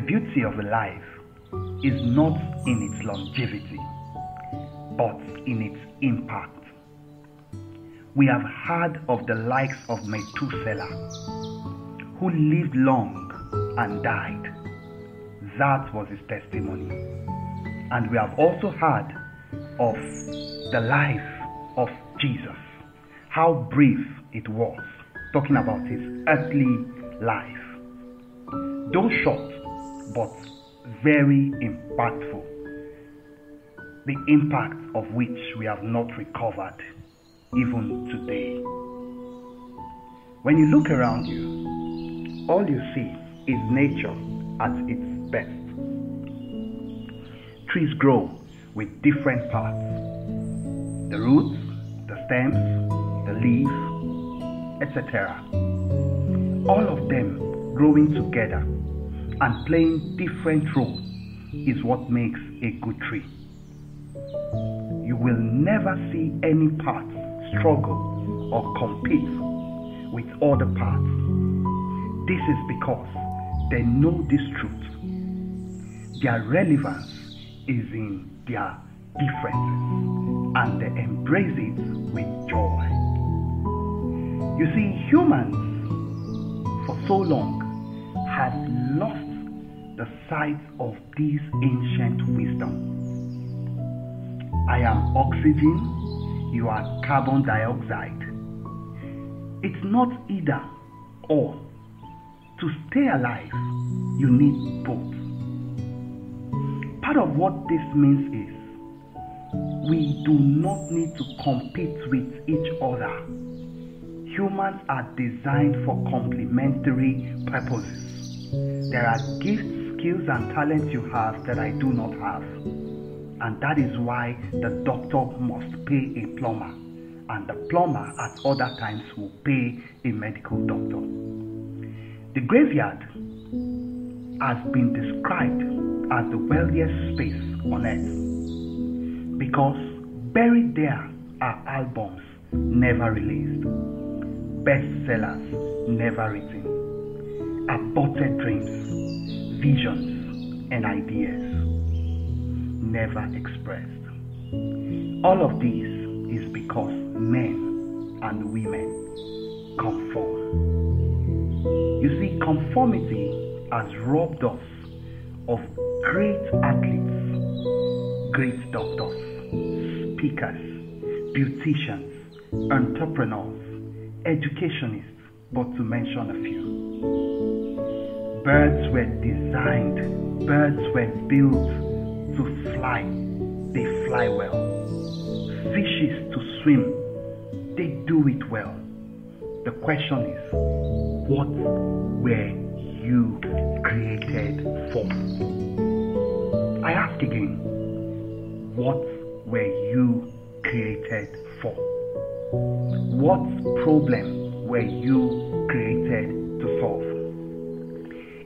beauty of a life is not in its longevity, but in its impact. We have heard of the likes of Methuselah, who lived long and died. That was his testimony. And we have also heard of the life of Jesus, how brief it was, talking about his earthly life. Though short, but very impactful, the impact of which we have not recovered even today. When you look around you, all you see is nature at its best. Trees grow with different parts the roots, the stems, the leaves, etc. All of them growing together and playing different roles is what makes a good tree. You will never see any part struggle or compete with other parts. This is because they know this truth. Their relevance is in their differences and they embrace it with joy. You see, humans for so long have lost the sight of this ancient wisdom. I am oxygen, you are carbon dioxide. It's not either or. To stay alive, you need both. Part of what this means is we do not need to compete with each other. Humans are designed for complementary purposes. There are gifts, skills, and talents you have that I do not have. And that is why the doctor must pay a plumber, and the plumber at other times will pay a medical doctor. The graveyard has been described as the wealthiest space on earth because buried there are albums never released, bestsellers never written, aborted dreams, visions, and ideas never expressed. All of this is because men and women conform. You see, conformity has robbed us of great athletes, great doctors, speakers, beauticians, entrepreneurs, educationists, but to mention a few. Birds were designed, birds were built to fly, they fly well. Fishes to swim, they do it well. The question is, what were you created for? I ask again, what were you created for? What problem were you created to solve?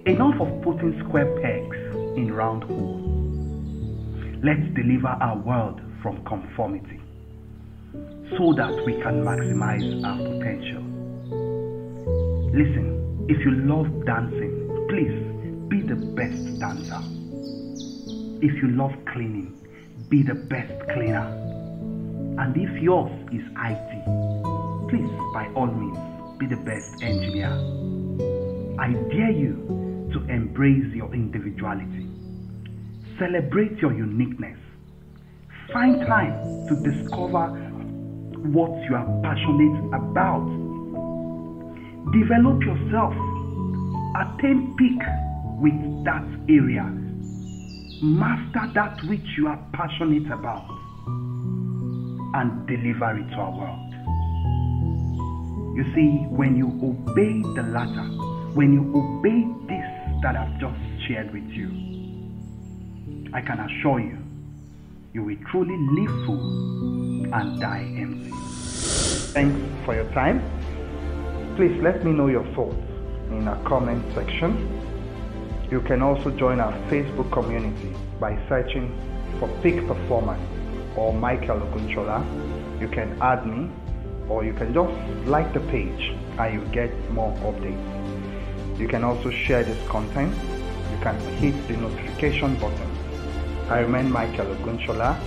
Enough of putting square pegs in round holes. Let's deliver our world from conformity so that we can maximize our potential. Listen, if you love dancing, please be the best dancer. If you love cleaning, be the best cleaner. And if yours is IT, please, by all means, be the best engineer. I dare you to embrace your individuality. Celebrate your uniqueness. Find time to discover what you are passionate about. Develop yourself. Attain peak with that area. Master that which you are passionate about and deliver it to our world. You see, when you obey the latter, when you obey this that I've just shared with you, I can assure you, you will truly live full and die empty. Thanks for your time. Please let me know your thoughts in our comment section. You can also join our Facebook community by searching for Peak Performance or Michael Ogunshola. You can add me or you can just like the page and you get more updates. You can also share this content you can hit the notification button. I remain Michael Ogunshola,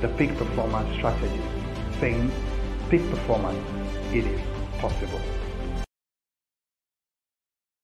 the peak performance strategist, saying peak performance, it is possible.